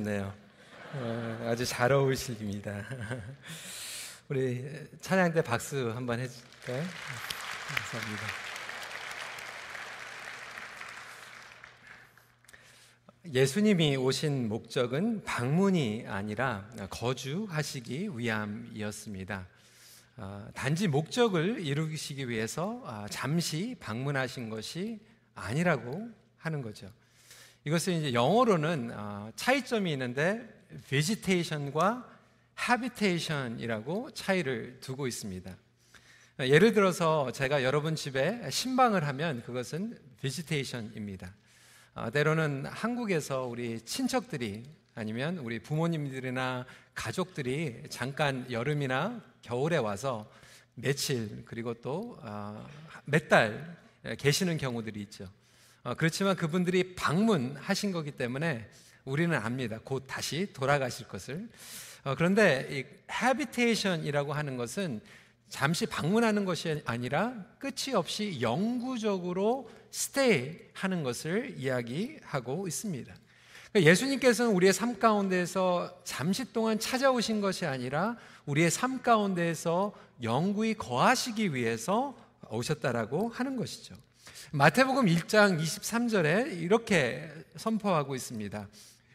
네요. 어, 아주 잘 어울리십니다. 우리 찬양 때 박수 한번 해줄까요? 감사합니다. 예수님이 오신 목적은 방문이 아니라 거주하시기 위함이었습니다. 어, 단지 목적을 이루시기 위해서 아, 잠시 방문하신 것이 아니라고 하는 거죠. 이것은 이제 영어로는 어, 차이점이 있는데 vegetation과 habitation이라고 차이를 두고 있습니다. 예를 들어서 제가 여러분 집에 신방을 하면 그것은 vegetation입니다. 어, 때로는 한국에서 우리 친척들이 아니면 우리 부모님들이나 가족들이 잠깐 여름이나 겨울에 와서 며칠 그리고 또 몇달 어, 계시는 경우들이 있죠. 어, 그렇지만 그분들이 방문하신 거기 때문에 우리는 압니다. 곧 다시 돌아가실 것을. 어, 그런데 이 habitation이라고 하는 것은 잠시 방문하는 것이 아니라 끝이 없이 영구적으로 stay 하는 것을 이야기하고 있습니다. 그러니까 예수님께서는 우리의 삶 가운데에서 잠시 동안 찾아오신 것이 아니라 우리의 삶 가운데에서 영구히 거하시기 위해서 오셨다라고 하는 것이죠. 마태복음 1장 23절에 이렇게 선포하고 있습니다.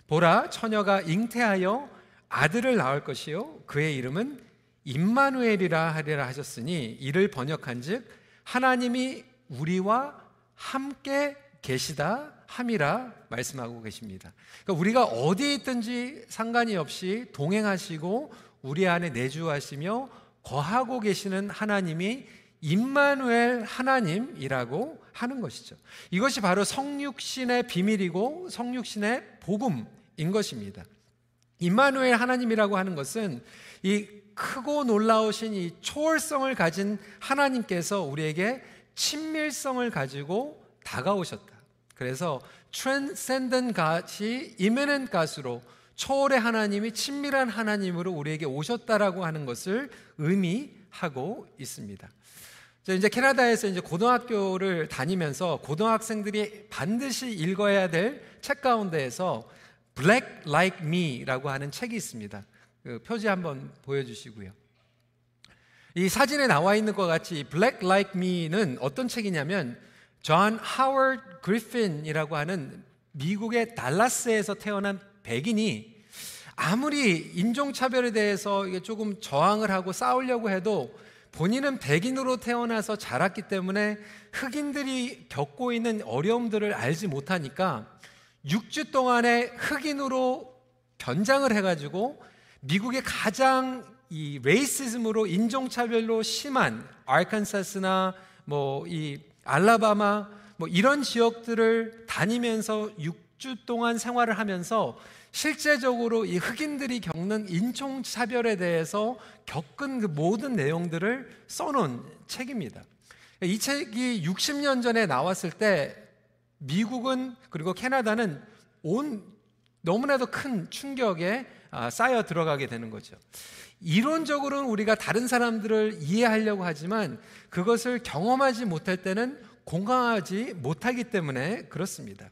보라 처녀가 잉태하여 아들을 낳을 것이요 그의 이름은 임마누엘이라 하리라 하셨으니 이를 번역한즉 하나님이 우리와 함께 계시다 함이라 말씀하고 계십니다. 그러니까 우리가 어디에 있든지 상관이 없이 동행하시고 우리 안에 내주하시며 거하고 계시는 하나님이 임마누엘 하나님이라고 하는 것이죠. 이것이 바로 성육신의 비밀이고 성육신의 복음인 것입니다. 임마누엘 하나님이라고 하는 것은 이 크고 놀라우신 이 초월성을 가진 하나님께서 우리에게 친밀성을 가지고 다가오셨다. 그래서 transcendent God이 immanent God으로 초월의 하나님이 친밀한 하나님으로 우리에게 오셨다라고 하는 것을 의미 하고 있습니다. 이제 캐나다에서 이제 고등학교를 다니면서 고등학생들이 반드시 읽어야 될 책 가운데에서 Black Like Me라고 하는 책이 있습니다. 그 표지 한번 보여주시고요. 이 사진에 나와 있는 것 같이 Black Like Me는 어떤 책이냐면 존 하워드 그리핀이라고 하는 미국의 달라스에서 태어난 백인이 아무리 인종차별에 대해서 조금 저항을 하고 싸우려고 해도 본인은 백인으로 태어나서 자랐기 때문에 흑인들이 겪고 있는 어려움들을 알지 못하니까 6주 동안에 흑인으로 변장을 해가지고 미국의 가장 이 racism으로 인종차별로 심한 아르칸사스나 뭐 이 알라바마 뭐 이런 지역들을 다니면서 6주 동안 생활을 하면서 실제적으로 이 흑인들이 겪는 인종 차별에 대해서 겪은 그 모든 내용들을 써놓은 책입니다. 이 책이 60년 전에 나왔을 때 미국은 그리고 캐나다는 온 너무나도 큰 충격에 아, 쌓여 들어가게 되는 거죠. 이론적으로는 우리가 다른 사람들을 이해하려고 하지만 그것을 경험하지 못할 때는 공감하지 못하기 때문에 그렇습니다.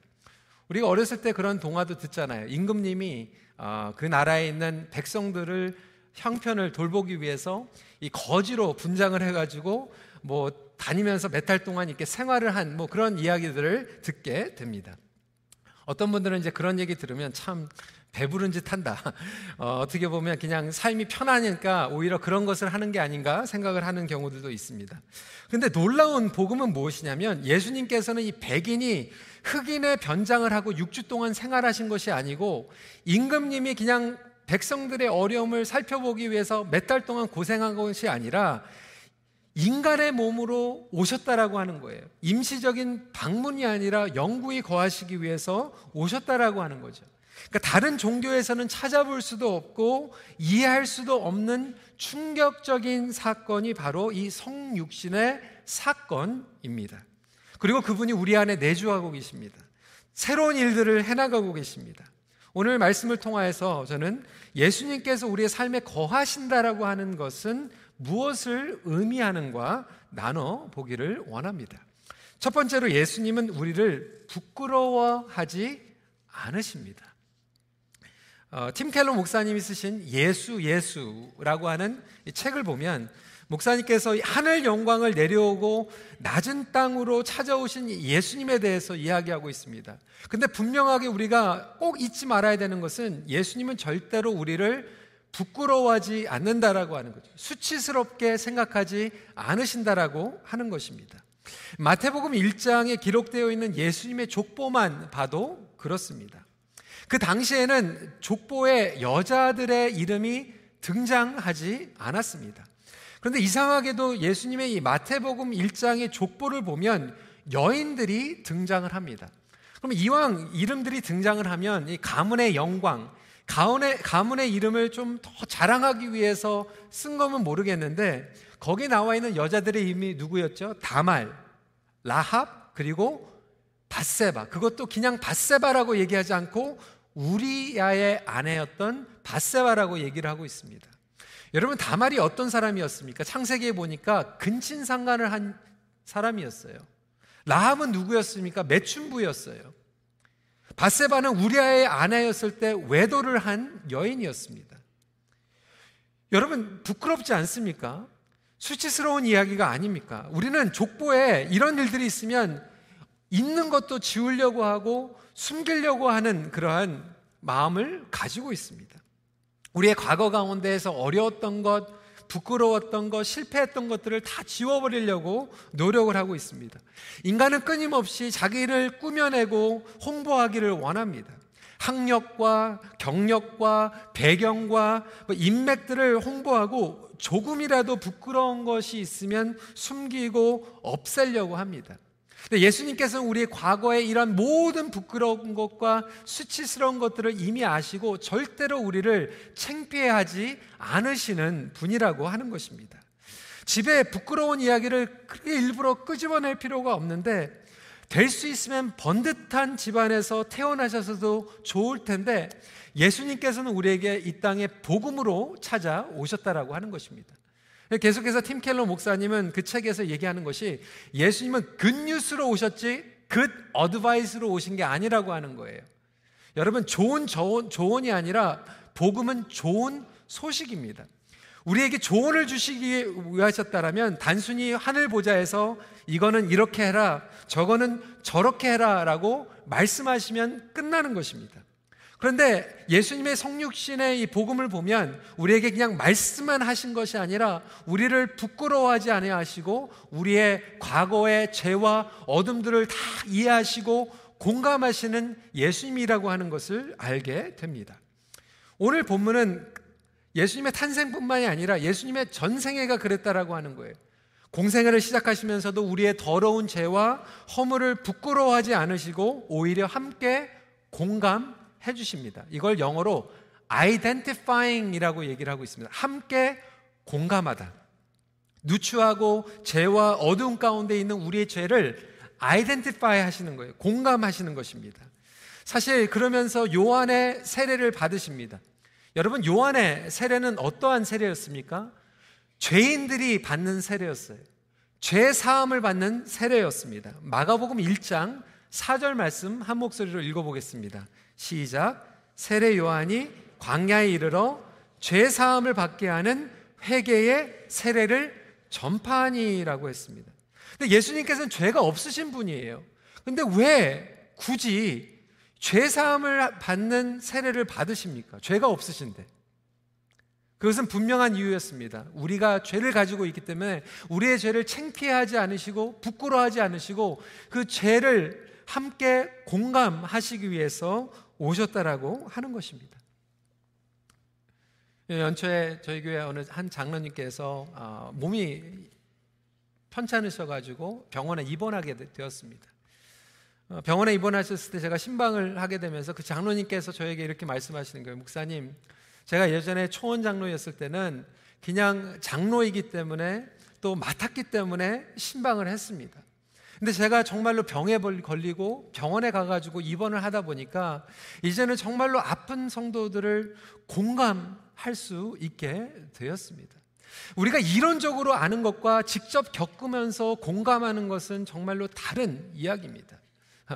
우리가 어렸을 때 그런 동화도 듣잖아요. 임금님이 어, 그 나라에 있는 백성들을 형편을 돌보기 위해서 이 거지로 분장을 해가지고 뭐 다니면서 몇 달 동안 이렇게 생활을 한 뭐 그런 이야기들을 듣게 됩니다. 어떤 분들은 이제 그런 얘기 들으면 참 배부른 짓 한다. 어, 어떻게 보면 그냥 삶이 편하니까 오히려 그런 것을 하는 게 아닌가 생각을 하는 경우들도 있습니다. 근데 놀라운 복음은 무엇이냐면 예수님께서는 이 백인이 흑인의 변장을 하고 6주 동안 생활하신 것이 아니고 임금님이 그냥 백성들의 어려움을 살펴보기 위해서 몇 달 동안 고생한 것이 아니라 인간의 몸으로 오셨다라고 하는 거예요. 임시적인 방문이 아니라 영구히 거하시기 위해서 오셨다라고 하는 거죠. 그러니까 다른 종교에서는 찾아볼 수도 없고 이해할 수도 없는 충격적인 사건이 바로 이 성육신의 사건입니다. 그리고 그분이 우리 안에 내주하고 계십니다. 새로운 일들을 해나가고 계십니다. 오늘 말씀을 통하여서 저는 예수님께서 우리의 삶에 거하신다라고 하는 것은 무엇을 의미하는가 나눠 보기를 원합니다. 첫 번째로 예수님은 우리를 부끄러워하지 않으십니다. 어, 팀 켈러 목사님이 쓰신 예수 예수라고 하는 책을 보면 목사님께서 하늘 영광을 내려오고 낮은 땅으로 찾아오신 예수님에 대해서 이야기하고 있습니다. 근데 분명하게 우리가 꼭 잊지 말아야 되는 것은 예수님은 절대로 우리를 부끄러워하지 않는다라고 하는 거죠. 수치스럽게 생각하지 않으신다라고 하는 것입니다. 마태복음 1장에 기록되어 있는 예수님의 족보만 봐도 그렇습니다. 그 당시에는 족보에 여자들의 이름이 등장하지 않았습니다. 그런데 이상하게도 예수님의 이 마태복음 1장의 족보를 보면 여인들이 등장을 합니다. 그럼 이왕 이름들이 등장을 하면 이 가문의 영광, 가문의, 가문의 이름을 좀 더 자랑하기 위해서 쓴 거면 모르겠는데 거기 나와 있는 여자들의 이름이 누구였죠? 다말, 라합, 그리고 바세바. 그것도 그냥 바세바라고 얘기하지 않고 우리야의 아내였던 바세바라고 얘기를 하고 있습니다. 여러분 다말이 어떤 사람이었습니까? 창세기에 보니까 근친상간을 한 사람이었어요. 라합은 누구였습니까? 매춘부였어요. 바세바는 우리아의 아내였을 때 외도를 한 여인이었습니다. 여러분 부끄럽지 않습니까? 수치스러운 이야기가 아닙니까? 우리는 족보에 이런 일들이 있으면 있는 것도 지우려고 하고 숨기려고 하는 그러한 마음을 가지고 있습니다. 우리의 과거 가운데에서 어려웠던 것, 부끄러웠던 것, 실패했던 것들을 다 지워버리려고 노력을 하고 있습니다. 인간은 끊임없이 자기를 꾸며내고 홍보하기를 원합니다. 학력과 경력과 배경과 뭐 인맥들을 홍보하고 조금이라도 부끄러운 것이 있으면 숨기고 없애려고 합니다. 예수님께서는 우리의 과거에 이런 모든 부끄러운 것과 수치스러운 것들을 이미 아시고 절대로 우리를 창피해하지 않으시는 분이라고 하는 것입니다. 집에 부끄러운 이야기를 그렇게 일부러 끄집어낼 필요가 없는데 될 수 있으면 번듯한 집안에서 태어나셔서도 좋을 텐데 예수님께서는 우리에게 이 땅에 복음으로 찾아오셨다라고 하는 것입니다. 계속해서 팀 켈러 목사님은 그 책에서 얘기하는 것이 예수님은 good news로 오셨지 good advice로 오신 게 아니라고 하는 거예요. 여러분 좋은 조언, 조언이 아니라 복음은 좋은 소식입니다. 우리에게 조언을 주시기 위하셨다라면 단순히 하늘 보좌에서 이거는 이렇게 해라, 저거는 저렇게 해라라고 말씀하시면 끝나는 것입니다. 그런데 예수님의 성육신의 이 복음을 보면 우리에게 그냥 말씀만 하신 것이 아니라 우리를 부끄러워하지 아니하시고 우리의 과거의 죄와 어둠들을 다 이해하시고 공감하시는 예수님이라고 하는 것을 알게 됩니다. 오늘 본문은 예수님의 탄생뿐만이 아니라 예수님의 전생애가 그랬다라고 하는 거예요. 공생애를 시작하시면서도 우리의 더러운 죄와 허물을 부끄러워하지 않으시고 오히려 함께 공감 해 주십니다. 이걸 영어로 identifying이라고 얘기를 하고 있습니다. 함께 공감하다. 누추하고 죄와 어두운 가운데 있는 우리의 죄를 아이덴티파이 하시는 거예요. 공감하시는 것입니다. 사실 그러면서 요한의 세례를 받으십니다. 여러분 요한의 세례는 어떠한 세례였습니까? 죄인들이 받는 세례였어요. 죄 사함을 받는 세례였습니다. 마가복음 1장 4절 말씀 한 목소리로 읽어 보겠습니다. 시작. 세례 요한이 광야에 이르러 죄 사함을 받게 하는 회개의 세례를 전파하니라고 했습니다. 근데 예수님께서는 죄가 없으신 분이에요. 근데 왜 굳이 죄 사함을 받는 세례를 받으십니까? 죄가 없으신데. 그것은 분명한 이유였습니다. 우리가 죄를 가지고 있기 때문에 우리의 죄를 창피하지 않으시고 부끄러워하지 않으시고 그 죄를 함께 공감하시기 위해서 오셨다라고 하는 것입니다. 예, 연초에 저희 교회 어느 한 장로님께서 아, 몸이 편찮으셔가지고 병원에 입원하게 되었습니다. 어, 병원에 입원하셨을 때 제가 신방을 하게 되면서 그 장로님께서 저에게 이렇게 말씀하시는 거예요. 목사님, 제가 예전에 초원 장로였을 때는 그냥 장로이기 때문에 또 맡았기 때문에 신방을 했습니다. 근데 제가 정말로 병에 걸리고 병원에 가가지고 입원을 하다 보니까 이제는 정말로 아픈 성도들을 공감할 수 있게 되었습니다. 우리가 이론적으로 아는 것과 직접 겪으면서 공감하는 것은 정말로 다른 이야기입니다.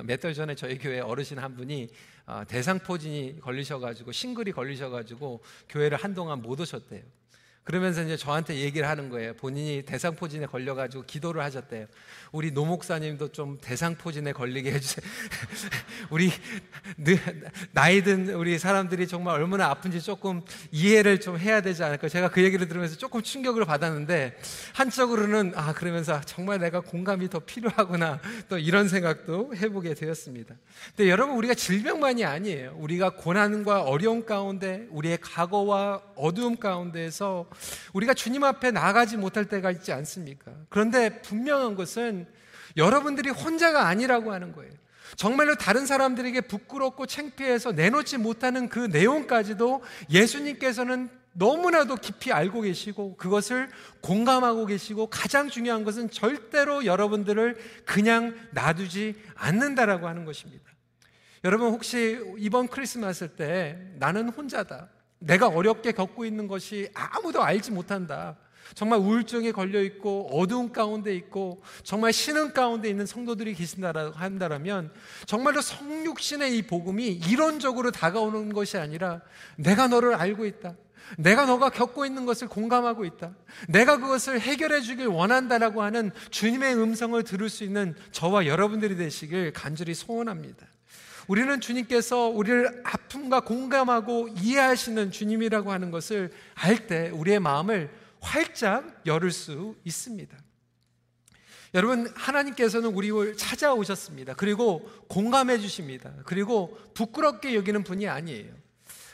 몇 달 전에 저희 교회 어르신 한 분이 어, 대상포진이 걸리셔가지고 싱글이 걸리셔가지고 교회를 한동안 못 오셨대요. 그러면서 이제 저한테 얘기를 하는 거예요. 본인이 대상포진에 걸려가지고 기도를 하셨대요. 우리 노 목사님도 좀 대상포진에 걸리게 해주세요. 우리 나이 든 우리 사람들이 정말 얼마나 아픈지 조금 이해를 좀 해야 되지 않을까. 제가 그 얘기를 들으면서 조금 충격을 받았는데 한쪽으로는 아 그러면서 정말 내가 공감이 더 필요하구나 또 이런 생각도 해보게 되었습니다. 근데 여러분 우리가 질병만이 아니에요. 우리가 고난과 어려움 가운데 우리의 과거와 어두움 가운데에서 우리가 주님 앞에 나가지 못할 때가 있지 않습니까? 그런데 분명한 것은 여러분들이 혼자가 아니라고 하는 거예요. 정말로 다른 사람들에게 부끄럽고 창피해서 내놓지 못하는 그 내용까지도 예수님께서는 너무나도 깊이 알고 계시고 그것을 공감하고 계시고 가장 중요한 것은 절대로 여러분들을 그냥 놔두지 않는다라고 하는 것입니다. 여러분 혹시 이번 크리스마스 때 나는 혼자다. 내가 어렵게 겪고 있는 것이 아무도 알지 못한다. 정말 우울증에 걸려 있고 어두운 가운데 있고 정말 신흥 가운데 있는 성도들이 계신다라고 한다면 정말로 성육신의 이 복음이 이론적으로 다가오는 것이 아니라 내가 너를 알고 있다. 내가 너가 겪고 있는 것을 공감하고 있다. 내가 그것을 해결해 주길 원한다라고 하는 주님의 음성을 들을 수 있는 저와 여러분들이 되시길 간절히 소원합니다. 우리는 주님께서 우리를 아픔과 공감하고 이해하시는 주님이라고 하는 것을 알 때 우리의 마음을 활짝 열을 수 있습니다. 여러분, 하나님께서는 우리를 찾아오셨습니다. 그리고 공감해 주십니다. 그리고 부끄럽게 여기는 분이 아니에요.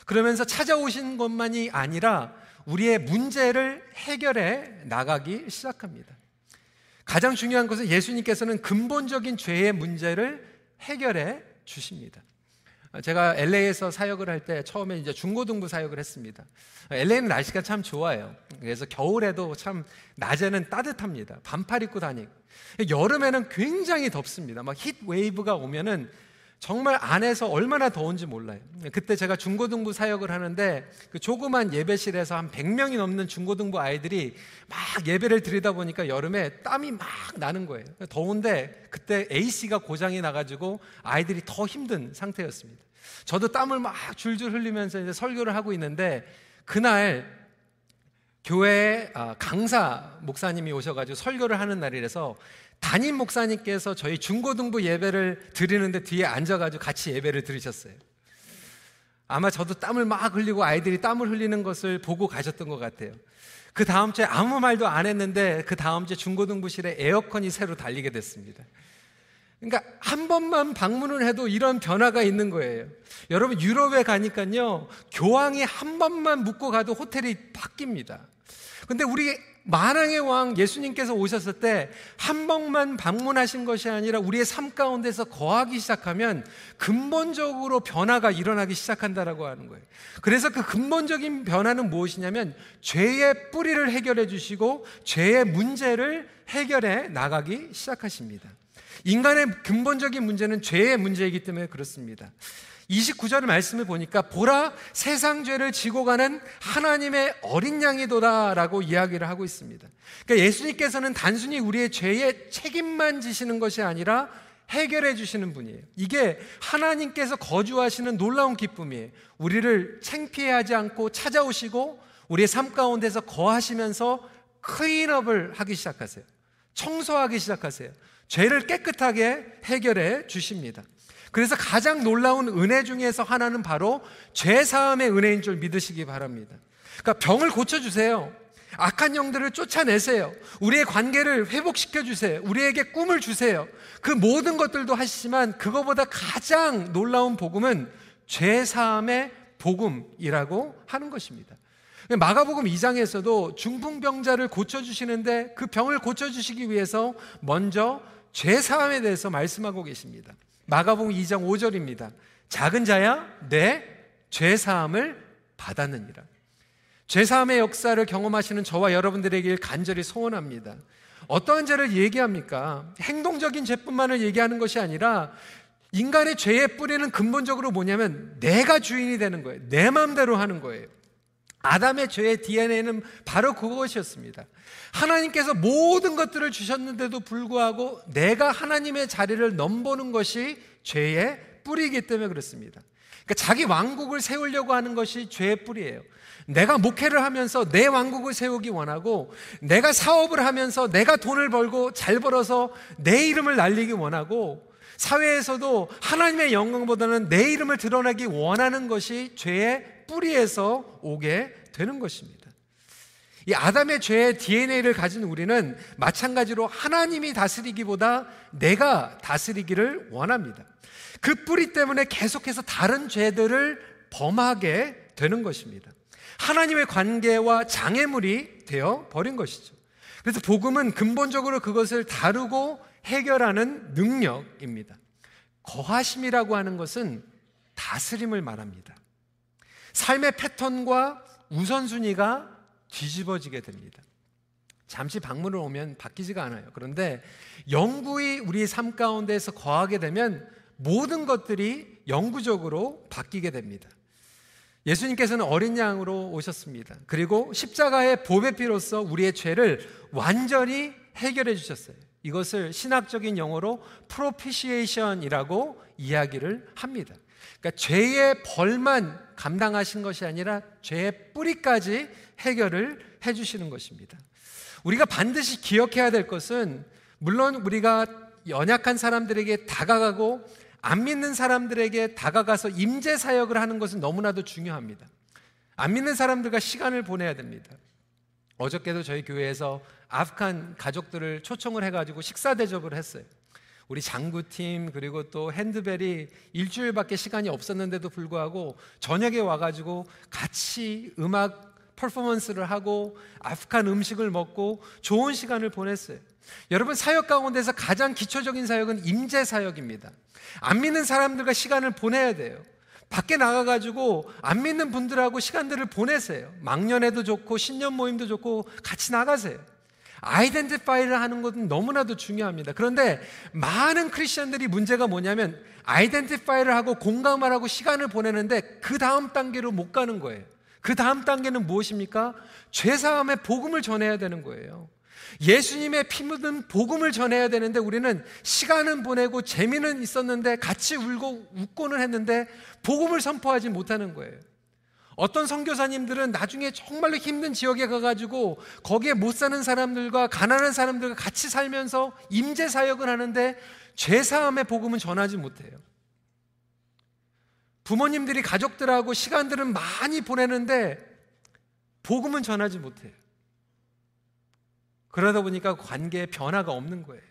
그러면서 찾아오신 것만이 아니라 우리의 문제를 해결해 나가기 시작합니다. 가장 중요한 것은 예수님께서는 근본적인 죄의 문제를 해결해 주십니다. 제가 LA에서 사역을 할 때 처음에 이제 중고등부 사역을 했습니다. LA는 날씨가 참 좋아요. 그래서 겨울에도 참 낮에는 따뜻합니다. 반팔 입고 다니고. 여름에는 굉장히 덥습니다. 막 heat wave가 오면은 정말 안에서 얼마나 더운지 몰라요. 그때 제가 중고등부 사역을 하는데 그 조그만 예배실에서 한 100명이 넘는 중고등부 아이들이 막 예배를 드리다 보니까 여름에 땀이 막 나는 거예요. 더운데 그때 AC가 고장이 나가지고 아이들이 더 힘든 상태였습니다. 저도 땀을 막 줄줄 흘리면서 이제 설교를 하고 있는데 그날 교회 아, 강사 목사님이 오셔가지고 설교를 하는 날이라서 담임 목사님께서 저희 중고등부 예배를 드리는데 뒤에 앉아가지고 같이 예배를 들으셨어요. 아마 저도 땀을 막 흘리고 아이들이 땀을 흘리는 것을 보고 가셨던 것 같아요. 그 다음 주에 아무 말도 안 했는데 그 다음 주에 중고등부실에 에어컨이 새로 달리게 됐습니다. 그러니까 한 번만 방문을 해도 이런 변화가 있는 거예요. 여러분 유럽에 가니까요 교황이 한 번만 묵고 가도 호텔이 바뀝니다. 근데 우리 만왕의 왕 예수님께서 오셨을 때 한 번만 방문하신 것이 아니라 우리의 삶 가운데서 거하기 시작하면 근본적으로 변화가 일어나기 시작한다라고 하는 거예요. 그래서 그 근본적인 변화는 무엇이냐면 죄의 뿌리를 해결해 주시고 죄의 문제를 해결해 나가기 시작하십니다. 인간의 근본적인 문제는 죄의 문제이기 때문에 그렇습니다. 29절 말씀을 보니까 보라 세상 죄를 지고 가는 하나님의 어린 양이도다라고 이야기를 하고 있습니다. 그러니까 예수님께서는 단순히 우리의 죄의 책임만 지시는 것이 아니라 해결해 주시는 분이에요. 이게 하나님께서 거주하시는 놀라운 기쁨이에요. 우리를 창피하지 않고 찾아오시고 우리의 삶 가운데서 거하시면서 클린업을 하기 시작하세요. 청소하기 시작하세요. 죄를 깨끗하게 해결해 주십니다. 그래서 가장 놀라운 은혜 중에서 하나는 바로 죄 사함의 은혜인 줄 믿으시기 바랍니다. 그러니까 병을 고쳐 주세요. 악한 영들을 쫓아내세요. 우리의 관계를 회복시켜 주세요. 우리에게 꿈을 주세요. 그 모든 것들도 하시지만 그거보다 가장 놀라운 복음은 죄 사함의 복음이라고 하는 것입니다. 마가복음 2장에서도 중풍병자를 고쳐 주시는데 그 병을 고쳐 주시기 위해서 먼저 죄 사함에 대해서 말씀하고 계십니다. 마가복음 2장 5절입니다. 작은 자야 내 죄 사함을 받았느니라. 죄 사함의 역사를 경험하시는 저와 여러분들에게 간절히 소원합니다. 어떠한 죄를 얘기합니까? 행동적인 죄뿐만을 얘기하는 것이 아니라 인간의 죄의 뿌리는 근본적으로 뭐냐면 내가 주인이 되는 거예요. 내 마음대로 하는 거예요. 아담의 죄의 DNA는 바로 그것이었습니다. 하나님께서 모든 것들을 주셨는데도 불구하고 내가 하나님의 자리를 넘보는 것이 죄의 뿌리이기 때문에 그렇습니다. 그러니까 자기 왕국을 세우려고 하는 것이 죄의 뿌리예요. 내가 목회를 하면서 내 왕국을 세우기 원하고 내가 사업을 하면서 내가 돈을 벌고 잘 벌어서 내 이름을 날리기 원하고 사회에서도 하나님의 영광보다는 내 이름을 드러내기 원하는 것이 죄의 뿌리에서 오게 되는 것입니다. 이 아담의 죄의 DNA를 가진 우리는 마찬가지로 하나님이 다스리기보다 내가 다스리기를 원합니다. 그 뿌리 때문에 계속해서 다른 죄들을 범하게 되는 것입니다. 하나님의 관계와 장애물이 되어 버린 것이죠. 그래서 복음은 근본적으로 그것을 다루고 해결하는 능력입니다. 거하심이라고 하는 것은 다스림을 말합니다. 삶의 패턴과 우선순위가 뒤집어지게 됩니다. 잠시 방문을 오면 바뀌지가 않아요. 그런데 영구히 우리 삶 가운데에서 거하게 되면 모든 것들이 영구적으로 바뀌게 됩니다. 예수님께서는 어린 양으로 오셨습니다. 그리고 십자가의 보배 피로써 우리의 죄를 완전히 해결해 주셨어요. 이것을 신학적인 용어로 propitiation이라고 이야기를 합니다. 그러니까 죄의 벌만 감당하신 것이 아니라 죄의 뿌리까지 해결을 해 주시는 것입니다. 우리가 반드시 기억해야 될 것은 물론 우리가 연약한 사람들에게 다가가고 안 믿는 사람들에게 다가가서 임재 사역을 하는 것은 너무나도 중요합니다. 안 믿는 사람들과 시간을 보내야 됩니다. 어저께도 저희 교회에서 아프간 가족들을 초청을 해가지고 식사 대접을 했어요. 우리 장구팀 그리고 또 핸드벨이 일주일밖에 시간이 없었는데도 불구하고 저녁에 와가지고 같이 음악 퍼포먼스를 하고 아프간 음식을 먹고 좋은 시간을 보냈어요. 여러분 사역 가운데서 가장 기초적인 사역은 임재 사역입니다. 안 믿는 사람들과 시간을 보내야 돼요. 밖에 나가가지고 안 믿는 분들하고 시간들을 보내세요. 망년에도 좋고 신년 모임도 좋고 같이 나가세요. 아이덴티파이를 하는 것은 너무나도 중요합니다. 그런데 많은 크리스천들이 문제가 뭐냐면 아이덴티파이를 하고 공감을 하고 시간을 보내는데 그 다음 단계로 못 가는 거예요. 그 다음 단계는 무엇입니까? 죄사함의 복음을 전해야 되는 거예요. 예수님의 피 묻은 복음을 전해야 되는데 우리는 시간은 보내고 재미는 있었는데 같이 울고 웃고는 했는데 복음을 선포하지 못하는 거예요. 어떤 선교사님들은 나중에 정말로 힘든 지역에 가가지고 거기에 못 사는 사람들과 가난한 사람들과 같이 살면서 임재 사역을 하는데 죄 사함의 복음은 전하지 못해요. 부모님들이 가족들하고 시간들은 많이 보내는데 복음은 전하지 못해요. 그러다 보니까 관계에 변화가 없는 거예요.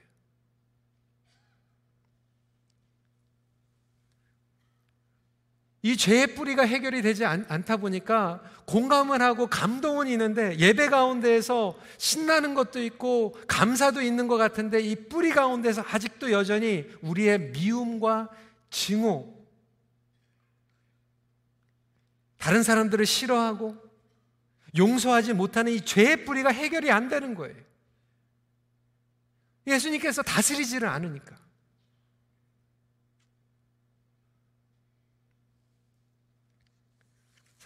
이 죄의 뿌리가 해결이 되지 않, 다 보니까 공감을 하고 감동은 있는데 예배 가운데에서 신나는 것도 있고 감사도 있는 것 같은데 이 뿌리 가운데서 아직도 여전히 우리의 미움과 증오, 다른 사람들을 싫어하고 용서하지 못하는 이 죄의 뿌리가 해결이 안 되는 거예요. 예수님께서 다스리지를 않으니까.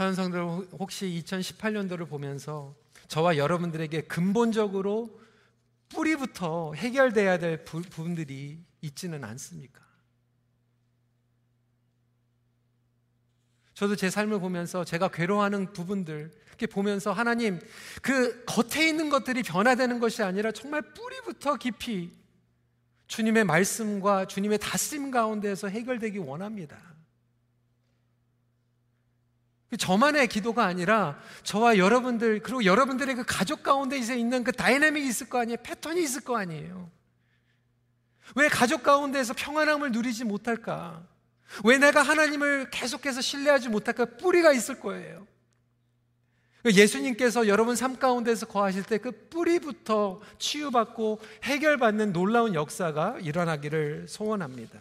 사연성들 혹시 2018년도를 보면서 저와 여러분들에게 근본적으로 뿌리부터 해결돼야 될 부분들이 있지는 않습니까? 저도 제 삶을 보면서 제가 괴로워하는 부분들 이렇게 보면서 하나님 그 겉에 있는 것들이 변화되는 것이 아니라 정말 뿌리부터 깊이 주님의 말씀과 주님의 다스림 가운데에서 해결되기 원합니다. 저만의 기도가 아니라 저와 여러분들 그리고 여러분들의 그 가족 가운데 있는 그 다이내믹이 있을 거 아니에요. 패턴이 있을 거 아니에요. 왜 가족 가운데에서 평안함을 누리지 못할까? 왜 내가 하나님을 계속해서 신뢰하지 못할까? 뿌리가 있을 거예요. 예수님께서 여러분 삶 가운데서 거하실 때 그 뿌리부터 치유받고 해결받는 놀라운 역사가 일어나기를 소원합니다.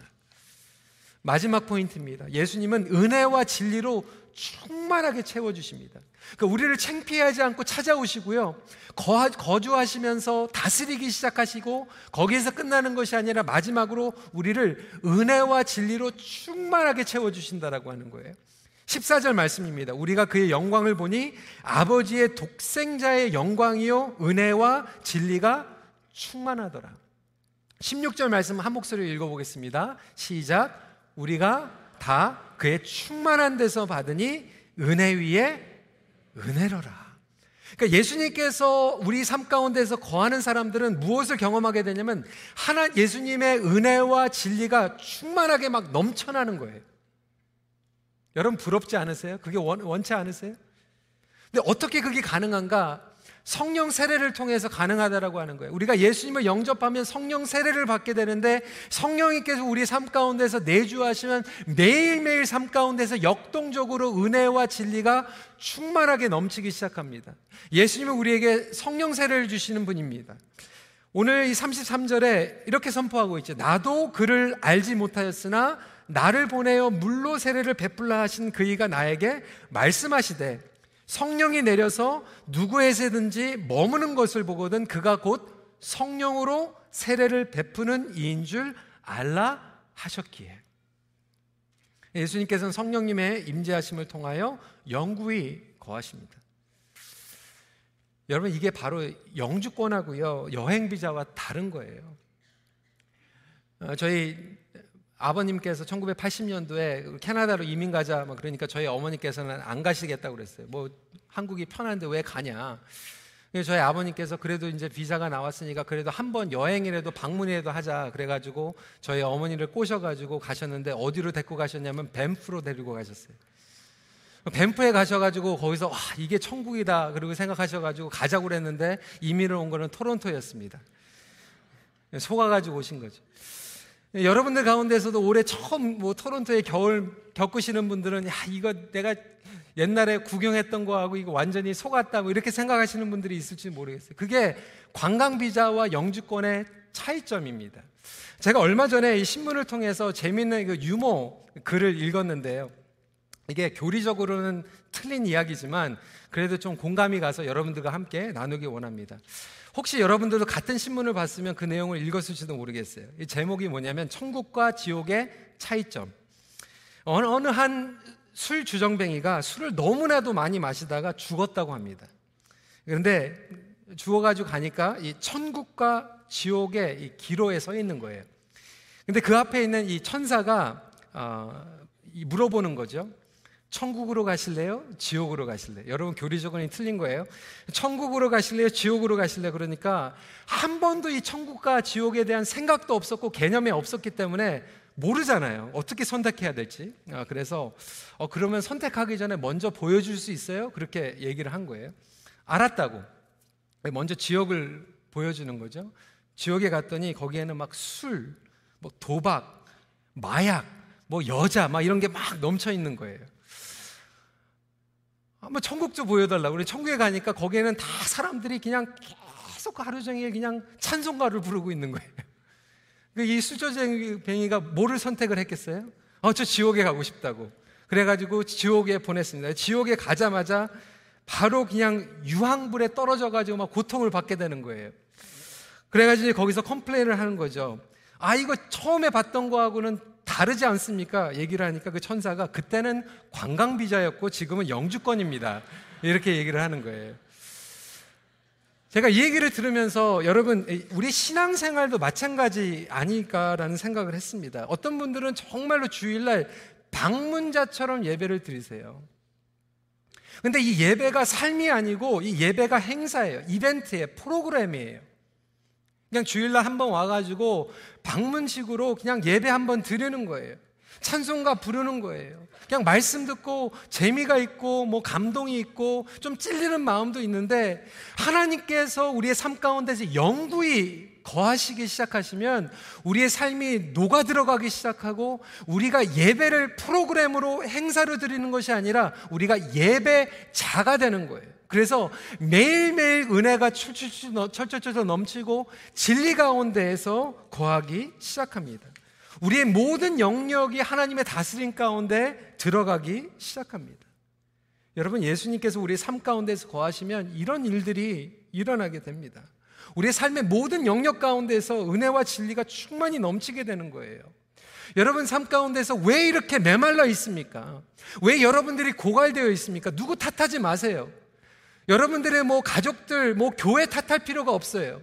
마지막 포인트입니다. 예수님은 은혜와 진리로 충만하게 채워주십니다. 그러니까 우리를 창피하지 않고 찾아오시고요. 거 주하시면서 다스리기 시작하시고 거기에서 끝나는 것이 아니라 마지막으로 우리를 은혜와 진리로 충만하게 채워주신다라고 하는 거예요. 14절 말씀입니다. 우리가 그의 영광을 보니 아버지의 독생자의 영광이요 은혜와 진리가 충만하더라. 16절 말씀 한 목소리로 읽어보겠습니다. 시작. 우리가 다 그의 충만한 데서 받으니 은혜 위에 은혜로라. 그러니까 예수님께서 우리 삶 가운데서 거하는 사람들은 무엇을 경험하게 되냐면 하나 예수님의 은혜와 진리가 충만하게 막 넘쳐나는 거예요. 여러분 부럽지 않으세요? 그게 원, 원치 않으세요? 근데 어떻게 그게 가능한가? 성령 세례를 통해서 가능하다라고 하는 거예요. 우리가 예수님을 영접하면 성령 세례를 받게 되는데 성령님께서 우리 삶 가운데서 내주하시면 매일매일 삶 가운데서 역동적으로 은혜와 진리가 충만하게 넘치기 시작합니다. 예수님은 우리에게 성령 세례를 주시는 분입니다. 오늘 이 33절에 이렇게 선포하고 있죠. 나도 그를 알지 못하였으나 나를 보내어 물로 세례를 베풀라 하신 그이가 나에게 말씀하시되 성령이 내려서 누구에게든지 머무는 것을 보거든 그가 곧 성령으로 세례를 베푸는 이인 줄 알라 하셨기에 예수님께서는 성령님의 임재하심을 통하여 영구히 거하십니다. 여러분 이게 바로 영주권하고요 여행 비자와 다른 거예요. 어, 저희 아버님께서 1980년도에 캐나다로 이민 가자 뭐 그러니까 저희 어머니께서는 안 가시겠다고 그랬어요. 뭐 한국이 편한데 왜 가냐? 저희 아버님께서 그래도 이제 비자가 나왔으니까 그래도 한 번 여행이라도 방문이라도 하자 그래가지고 저희 어머니를 꼬셔가지고 가셨는데 어디로 데리고 가셨냐면 밴프로 데리고 가셨어요. 밴프에 가셔가지고 거기서 와 이게 천국이다 그리고 생각하셔가지고 가자고 그랬는데 이민을 온 거는 토론토였습니다. 속아가지고 오신 거죠. 여러분들 가운데서도 올해 처음 뭐 토론토에 겨울 겪으시는 분들은 야 이거 내가 옛날에 구경했던 거하고 이거 완전히 속았다고 이렇게 생각하시는 분들이 있을지 모르겠어요. 그게 관광 비자와 영주권의 차이점입니다. 제가 얼마 전에 이 신문을 통해서 재미있는 그 유머 글을 읽었는데요. 이게 교리적으로는 틀린 이야기지만 그래도 좀 공감이 가서 여러분들과 함께 나누기 원합니다. 혹시 여러분들도 같은 신문을 봤으면 그 내용을 읽었을지도 모르겠어요. 이 제목이 뭐냐면 천국과 지옥의 차이점. 어느, 어느 한 술 주정뱅이가 술을 너무나도 많이 마시다가 죽었다고 합니다. 그런데 죽어가지고 가니까 이 천국과 지옥의 이 기로에 서 있는 거예요. 근데 그 앞에 있는 이 천사가 어, 물어보는 거죠. 천국으로 가실래요? 지옥으로 가실래요? 여러분 교리적으로 틀린 거예요. 천국으로 가실래요? 지옥으로 가실래요? 그러니까 한 번도 이 천국과 지옥에 대한 생각도 없었고 개념이 없었기 때문에 모르잖아요. 어떻게 선택해야 될지. 아, 그래서 어, 그러면 선택하기 전에 먼저 보여줄 수 있어요? 그렇게 얘기를 한 거예요. 알았다고. 먼저 지옥을 보여주는 거죠. 지옥에 갔더니 거기에는 막 술, 뭐 도박, 마약, 뭐 여자, 막 이런 게 막 넘쳐 있는 거예요. 한번 천국 좀 보여달라고. 우리 천국에 가니까 거기에는 다 사람들이 그냥 계속 하루 종일 그냥 찬송가를 부르고 있는 거예요. 그이 수저쟁이가 뭐를 선택을 했겠어요? 어, 저 지옥에 가고 싶다고. 그래가지고 지옥에 보냈습니다. 지옥에 가자마자 바로 그냥 유황불에 떨어져가지고 막 고통을 받게 되는 거예요. 그래가지고 거기서 컴플레인을 하는 거죠. 아, 이거 처음에 봤던 거하고는 다르지 않습니까? 얘기를 하니까 그 천사가 그때는 관광 비자였고 지금은 영주권입니다. 이렇게 얘기를 하는 거예요. 제가 이 얘기를 들으면서 여러분 우리 신앙생활도 마찬가지 아닐까라는 생각을 했습니다. 어떤 분들은 정말로 주일날 방문자처럼 예배를 드리세요. 근데 이 예배가 삶이 아니고 이 예배가 행사예요. 이벤트예요. 프로그램이에요. 그냥 주일날 한번 와가지고 방문식으로 그냥 예배 한번 드리는 거예요. 찬송가 부르는 거예요. 그냥 말씀 듣고 재미가 있고 뭐 감동이 있고 좀 찔리는 마음도 있는데 하나님께서 우리의 삶 가운데서 영구히 거하시기 시작하시면 우리의 삶이 녹아 들어가기 시작하고 우리가 예배를 프로그램으로 행사로 드리는 것이 아니라 우리가 예배자가 되는 거예요. 그래서 매일매일 은혜가 철철철 넘치고 진리 가운데에서 거하기 시작합니다. 우리의 모든 영역이 하나님의 다스림 가운데 들어가기 시작합니다. 여러분, 예수님께서 우리의 삶 가운데서 거하시면 이런 일들이 일어나게 됩니다. 우리의 삶의 모든 영역 가운데서 은혜와 진리가 충만히 넘치게 되는 거예요. 여러분 삶 가운데서 왜 이렇게 메말라 있습니까? 왜 여러분들이 고갈되어 있습니까? 누구 탓하지 마세요. 여러분들의 뭐 가족들, 뭐 교회 탓할 필요가 없어요.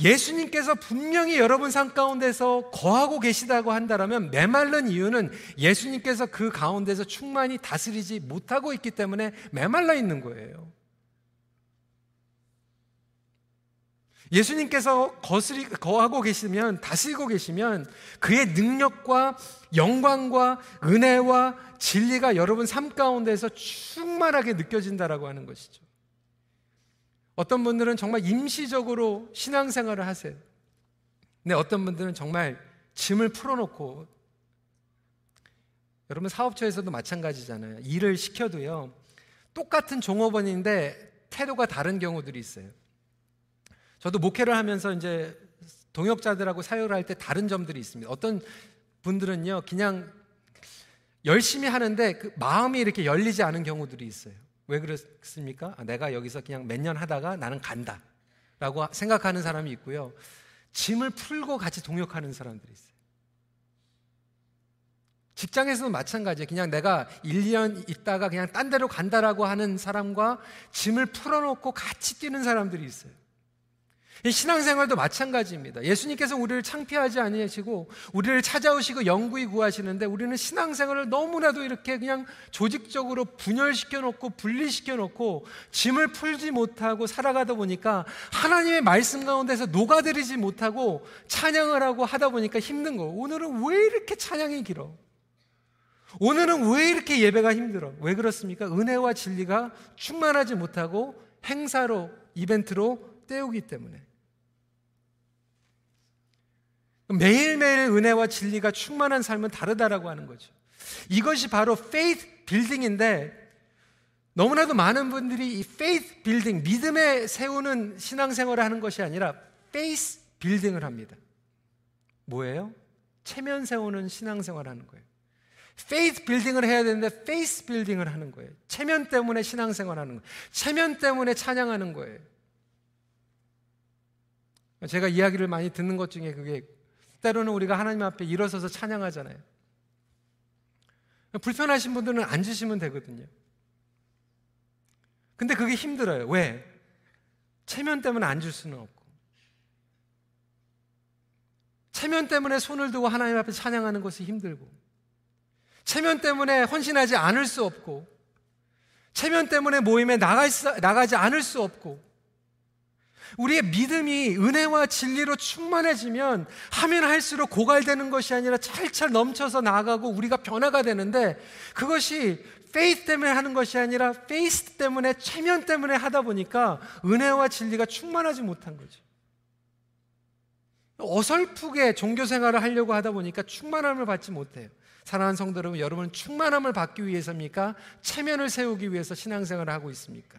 예수님께서 분명히 여러분 삶 가운데서 거하고 계시다고 한다면 메말른 이유는 예수님께서 그 가운데서 충만히 다스리지 못하고 있기 때문에 메말라 있는 거예요. 예수님께서 거스리, 거하고 계시면, 다스리고 계시면 그의 능력과 영광과 은혜와 진리가 여러분 삶 가운데서 충만하게 느껴진다라고 하는 것이죠. 어떤 분들은 정말 임시적으로 신앙생활을 하세요. 근데 어떤 분들은 정말 짐을 풀어놓고 여러분 사업처에서도 마찬가지잖아요. 일을 시켜도요. 똑같은 종업원인데 태도가 다른 경우들이 있어요. 저도 목회를 하면서 이제 동역자들하고 사역을 할 때 다른 점들이 있습니다. 어떤 분들은요, 그냥 열심히 하는데 그 마음이 이렇게 열리지 않은 경우들이 있어요. 왜 그렇습니까? 아, 내가 여기서 그냥 몇 년 하다가 나는 간다. 라고 생각하는 사람이 있고요. 짐을 풀고 같이 동역하는 사람들이 있어요. 직장에서도 마찬가지예요. 그냥 내가 1, 2년 있다가 그냥 딴 데로 간다라고 하는 사람과 짐을 풀어놓고 같이 뛰는 사람들이 있어요. 신앙생활도 마찬가지입니다. 예수님께서 우리를 창피하지 아니하시고 우리를 찾아오시고 영구히 구하시는데 우리는 신앙생활을 너무나도 이렇게 그냥 조직적으로 분열시켜 놓고 분리시켜 놓고 짐을 풀지 못하고 살아가다 보니까 하나님의 말씀 가운데서 녹아들이지 못하고 찬양을 하고 하다 보니까 힘든 거. 오늘은 왜 이렇게 찬양이 길어? 오늘은 왜 이렇게 예배가 힘들어? 왜 그렇습니까? 은혜와 진리가 충만하지 못하고 행사로 이벤트로 때우기 때문에. 매일매일 은혜와 진리가 충만한 삶은 다르다라고 하는 거죠. 이것이 바로 faith building인데 너무나도 많은 분들이 이 faith building, 믿음에 세우는 신앙생활을 하는 것이 아니라 faith building을 합니다. 뭐예요? 체면 세우는 신앙생활을 하는 거예요. faith building을 해야 되는데 face building을 하는 거예요. 체면 때문에 신앙생활을 하는 거예요. 체면 때문에 찬양하는 거예요. 제가 이야기를 많이 듣는 것 중에 그게 때로는 우리가 하나님 앞에 일어서서 찬양하잖아요. 불편하신 분들은 앉으시면 되거든요. 근데 그게 힘들어요. 왜? 체면 때문에 앉을 수는 없고. 체면 때문에 손을 두고 하나님 앞에 찬양하는 것이 힘들고. 체면 때문에 헌신하지 않을 수 없고. 체면 때문에 모임에 나가지 않을 수 없고. 우리의 믿음이 은혜와 진리로 충만해지면 하면 할수록 고갈되는 것이 아니라 찰찰 넘쳐서 나가고 우리가 변화가 되는데 그것이 faith 때문에 하는 것이 아니라 face 때문에 체면 때문에 하다 보니까 은혜와 진리가 충만하지 못한 거죠. 어설프게 종교 생활을 하려고 하다 보니까 충만함을 받지 못해요. 사랑하는 성도 여러분, 여러분은 충만함을 받기 위해서입니까? 체면을 세우기 위해서 신앙생활을 하고 있습니까?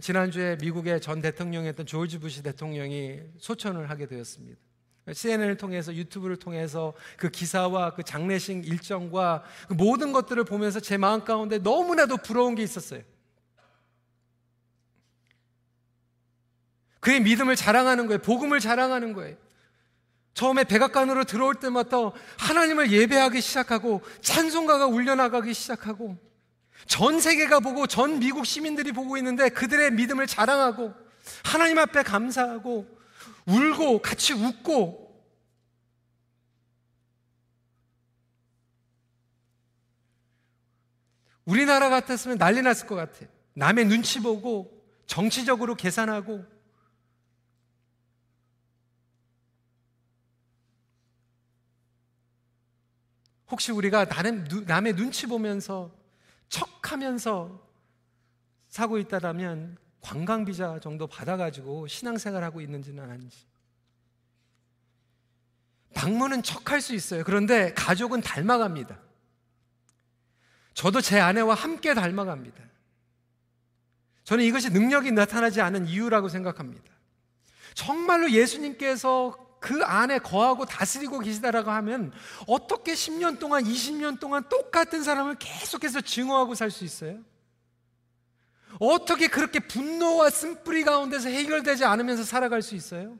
지난주에 미국의 전 대통령이었던 조지 부시 대통령이 소천을 하게 되었습니다. CNN을 통해서 유튜브를 통해서 그 기사와 그 장례식 일정과 그 모든 것들을 보면서 제 마음 가운데 너무나도 부러운 게 있었어요. 그의 믿음을 자랑하는 거예요. 복음을 자랑하는 거예요. 처음에 백악관으로 들어올 때마다 하나님을 예배하기 시작하고 찬송가가 울려나가기 시작하고 전 세계가 보고 전 미국 시민들이 보고 있는데 그들의 믿음을 자랑하고 하나님 앞에 감사하고 울고 같이 웃고 우리나라 같았으면 난리 났을 것 같아. 남의 눈치 보고 정치적으로 계산하고 혹시 우리가 남의 눈치 보면서 척 하면서 사고 있다라면 관광 비자 정도 받아가지고 신앙생활 하고 있는지는 아닌지. 방문은 척할 수 있어요. 그런데 가족은 닮아갑니다. 저도 제 아내와 함께 닮아갑니다. 저는 이것이 능력이 나타나지 않은 이유라고 생각합니다. 정말로 예수님께서 그 안에 거하고 다스리고 계시다라고 하면 어떻게 10년 동안, 20년 동안 똑같은 사람을 계속해서 증오하고 살 수 있어요? 어떻게 그렇게 분노와 쓴뿌리 가운데서 해결되지 않으면서 살아갈 수 있어요?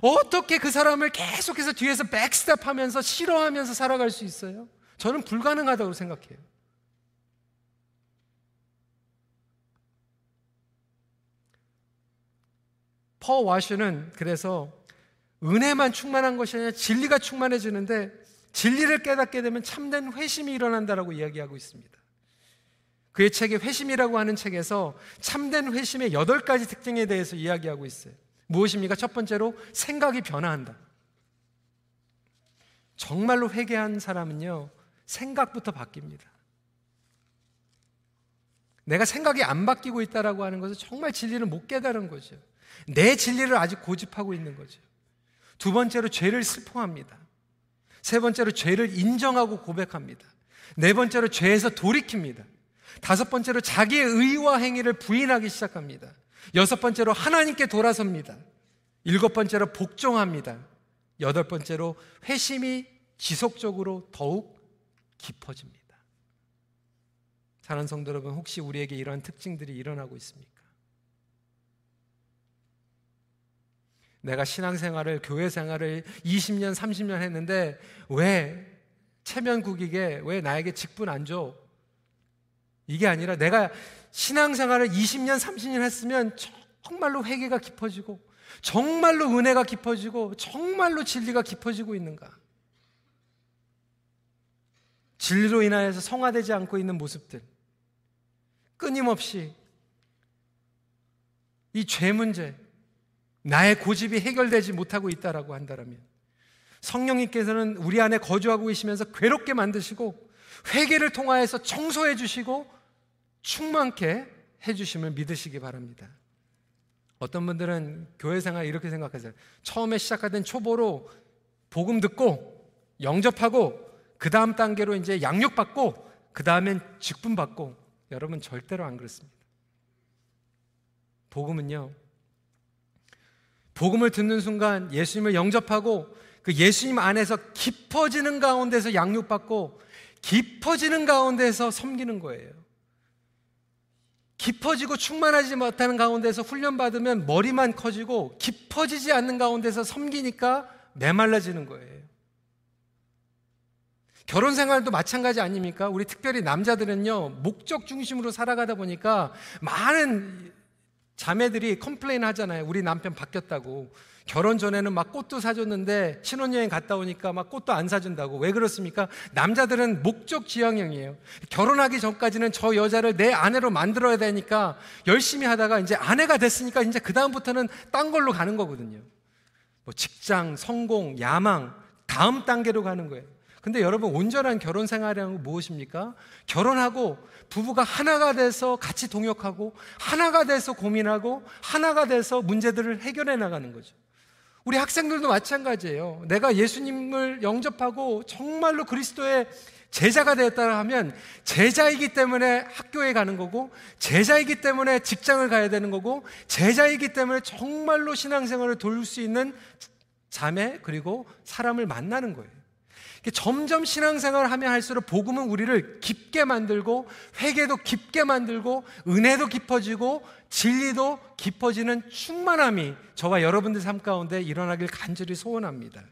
어떻게 그 사람을 계속해서 뒤에서 백스텝 하면서 싫어하면서 살아갈 수 있어요? 저는 불가능하다고 생각해요. 퍼 와슈는 그래서 은혜만 충만한 것이 아니라 진리가 충만해지는데 진리를 깨닫게 되면 참된 회심이 일어난다라고 이야기하고 있습니다. 그의 책에 회심이라고 하는 책에서 참된 회심의 여덟 가지 특징에 대해서 이야기하고 있어요. 무엇입니까? 첫 번째로 생각이 변화한다. 정말로 회개한 사람은요, 생각부터 바뀝니다. 내가 생각이 안 바뀌고 있다라고 하는 것은 정말 진리를 못 깨달은 거죠. 내 진리를 아직 고집하고 있는 거죠. 두 번째로 죄를 슬퍼합니다. 세 번째로 죄를 인정하고 고백합니다. 네 번째로 죄에서 돌이킵니다. 다섯 번째로 자기의 의와 행위를 부인하기 시작합니다. 여섯 번째로 하나님께 돌아섭니다. 일곱 번째로 복종합니다. 여덟 번째로 회심이 지속적으로 더욱 깊어집니다. 사랑하는 성도 여러분, 혹시 우리에게 이러한 특징들이 일어나고 있습니까? 내가 신앙생활을, 교회 생활을 20년, 30년 했는데 왜 체면국익에 왜 나에게 직분 안 줘? 이게 아니라 내가 신앙생활을 20년, 30년 했으면 정말로 회개가 깊어지고 정말로 은혜가 깊어지고 정말로 진리가 깊어지고 있는가? 진리로 인하여서 성화되지 않고 있는 모습들. 끊임없이 이 죄 문제, 나의 고집이 해결되지 못하고 있다라고 한다면 성령님께서는 우리 안에 거주하고 계시면서 괴롭게 만드시고 회개를 통하여서 청소해 주시고 충만케 해 주심을 믿으시기 바랍니다. 어떤 분들은 교회 생활 이렇게 생각하세요. 처음에 시작하던 초보로 복음 듣고 영접하고 그 다음 단계로 이제 양육받고 그 다음엔 직분 받고 여러분 절대로 안 그렇습니다. 복음은요. 복음을 듣는 순간 예수님을 영접하고 그 예수님 안에서 깊어지는 가운데서 양육받고 깊어지는 가운데서 섬기는 거예요. 깊어지고 충만하지 못하는 가운데서 훈련받으면 머리만 커지고 깊어지지 않는 가운데서 섬기니까 메말라지는 거예요. 결혼 생활도 마찬가지 아닙니까? 우리 특별히 남자들은요, 목적 중심으로 살아가다 보니까 많은 자매들이 complain 하잖아요. 우리 남편 바뀌었다고. 결혼 전에는 막 꽃도 사줬는데 신혼여행 갔다 오니까 막 꽃도 안 사준다고. 왜 그렇습니까? 남자들은 목적 지향형이에요. 결혼하기 전까지는 저 여자를 내 아내로 만들어야 되니까 열심히 하다가 이제 아내가 됐으니까 이제 그다음부터는 딴 걸로 가는 거거든요. 뭐 직장, 성공, 야망, 다음 단계로 가는 거예요. 근데 여러분 온전한 결혼 생활이란 무엇입니까? 결혼하고 부부가 하나가 돼서 같이 동역하고 하나가 돼서 고민하고 하나가 돼서 문제들을 해결해 나가는 거죠. 우리 학생들도 마찬가지예요. 내가 예수님을 영접하고 정말로 그리스도의 제자가 되었다 하면 제자이기 때문에 학교에 가는 거고 제자이기 때문에 직장을 가야 되는 거고 제자이기 때문에 정말로 신앙생활을 돌릴 수 있는 자매 그리고 사람을 만나는 거예요. 점점 신앙생활을 하면 할수록 복음은 우리를 깊게 만들고 회개도 깊게 만들고 은혜도 깊어지고 진리도 깊어지는 충만함이 저와 여러분들 삶 가운데 일어나길 간절히 소원합니다.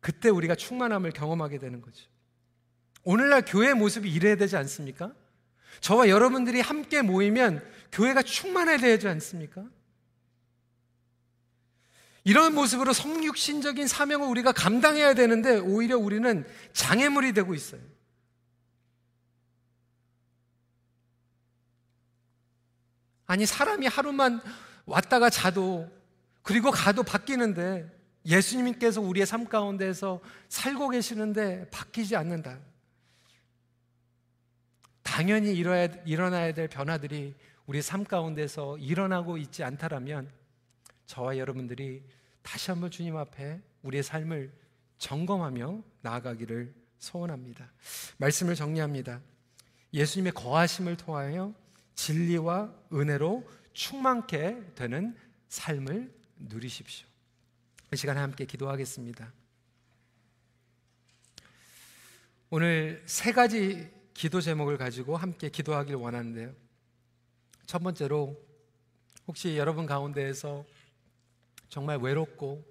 그때 우리가 충만함을 경험하게 되는 거죠. 오늘날 교회 모습이 이래야 되지 않습니까? 저와 여러분들이 함께 모이면 교회가 충만해야 되지 않습니까? 이런 모습으로 성육신적인 사명을 우리가 감당해야 되는데 오히려 우리는 장애물이 되고 있어요. 아니, 사람이 하루만 왔다가 자도 그리고 가도 바뀌는데 예수님께서 우리의 삶 가운데서 살고 계시는데 바뀌지 않는다. 당연히 일어나야 될 변화들이 우리 삶 가운데서 일어나고 있지 않다라면 저와 여러분들이 다시 한번 주님 앞에 우리의 삶을 점검하며 나아가기를 소원합니다. 말씀을 정리합니다. 예수님의 거하심을 통하여 진리와 은혜로 충만케 되는 삶을 누리십시오. 이 시간에 함께 기도하겠습니다. 오늘 세 가지 기도 제목을 가지고 함께 기도하길 원하는데요. 첫 번째로 혹시 여러분 가운데에서 정말 외롭고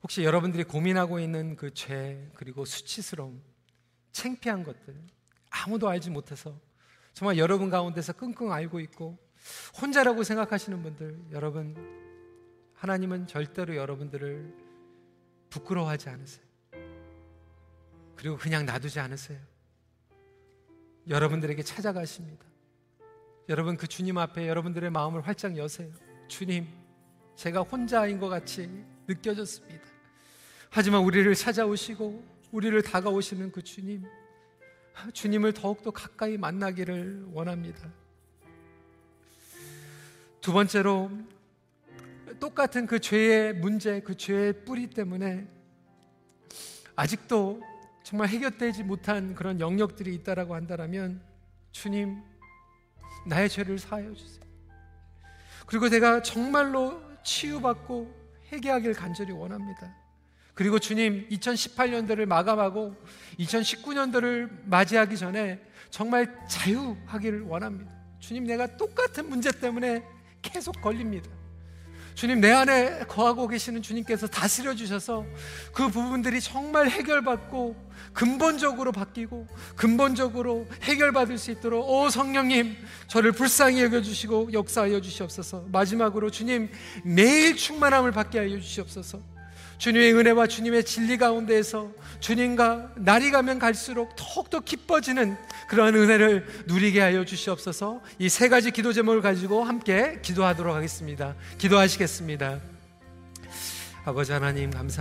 혹시 여러분들이 고민하고 있는 그 죄 그리고 수치스러움, 창피한 것들 아무도 알지 못해서 정말 여러분 가운데서 끙끙 앓고 있고 혼자라고 생각하시는 분들 여러분 하나님은 절대로 여러분들을 부끄러워하지 않으세요. 그리고 그냥 놔두지 않으세요. 여러분들에게 찾아가십니다. 여러분 그 주님 앞에 여러분들의 마음을 활짝 여세요. 주님, 제가 혼자인 것 같이 느껴졌습니다. 하지만 우리를 찾아오시고 우리를 다가오시는 그 주님, 주님을 더욱더 가까이 만나기를 원합니다. 두 번째로 똑같은 그 죄의 문제, 그 죄의 뿌리 때문에 아직도 정말 해결되지 못한 그런 영역들이 있다라고 한다면 주님 나의 죄를 사하여 주세요. 그리고 내가 정말로 치유받고 회개하길 간절히 원합니다. 그리고 주님 2018년도를 마감하고 2019년도를 맞이하기 전에 정말 자유하기를 원합니다. 주님 내가 똑같은 문제 때문에 계속 걸립니다. 주님 내 안에 거하고 계시는 주님께서 다스려 주셔서 그 부분들이 정말 해결받고 근본적으로 바뀌고 근본적으로 해결받을 수 있도록 오 성령님 저를 불쌍히 여겨 주시고 역사하여 주시옵소서. 마지막으로 주님 매일 충만함을 받게 하여 주시옵소서. 주님의 은혜와 주님의 진리 가운데에서 주님과 날이 가면 갈수록 더욱더 기뻐지는 그러한 은혜를 누리게 하여 주시옵소서 이 세 가지 기도 제목을 가지고 함께 기도하도록 하겠습니다. 기도하시겠습니다. 아버지 하나님 감사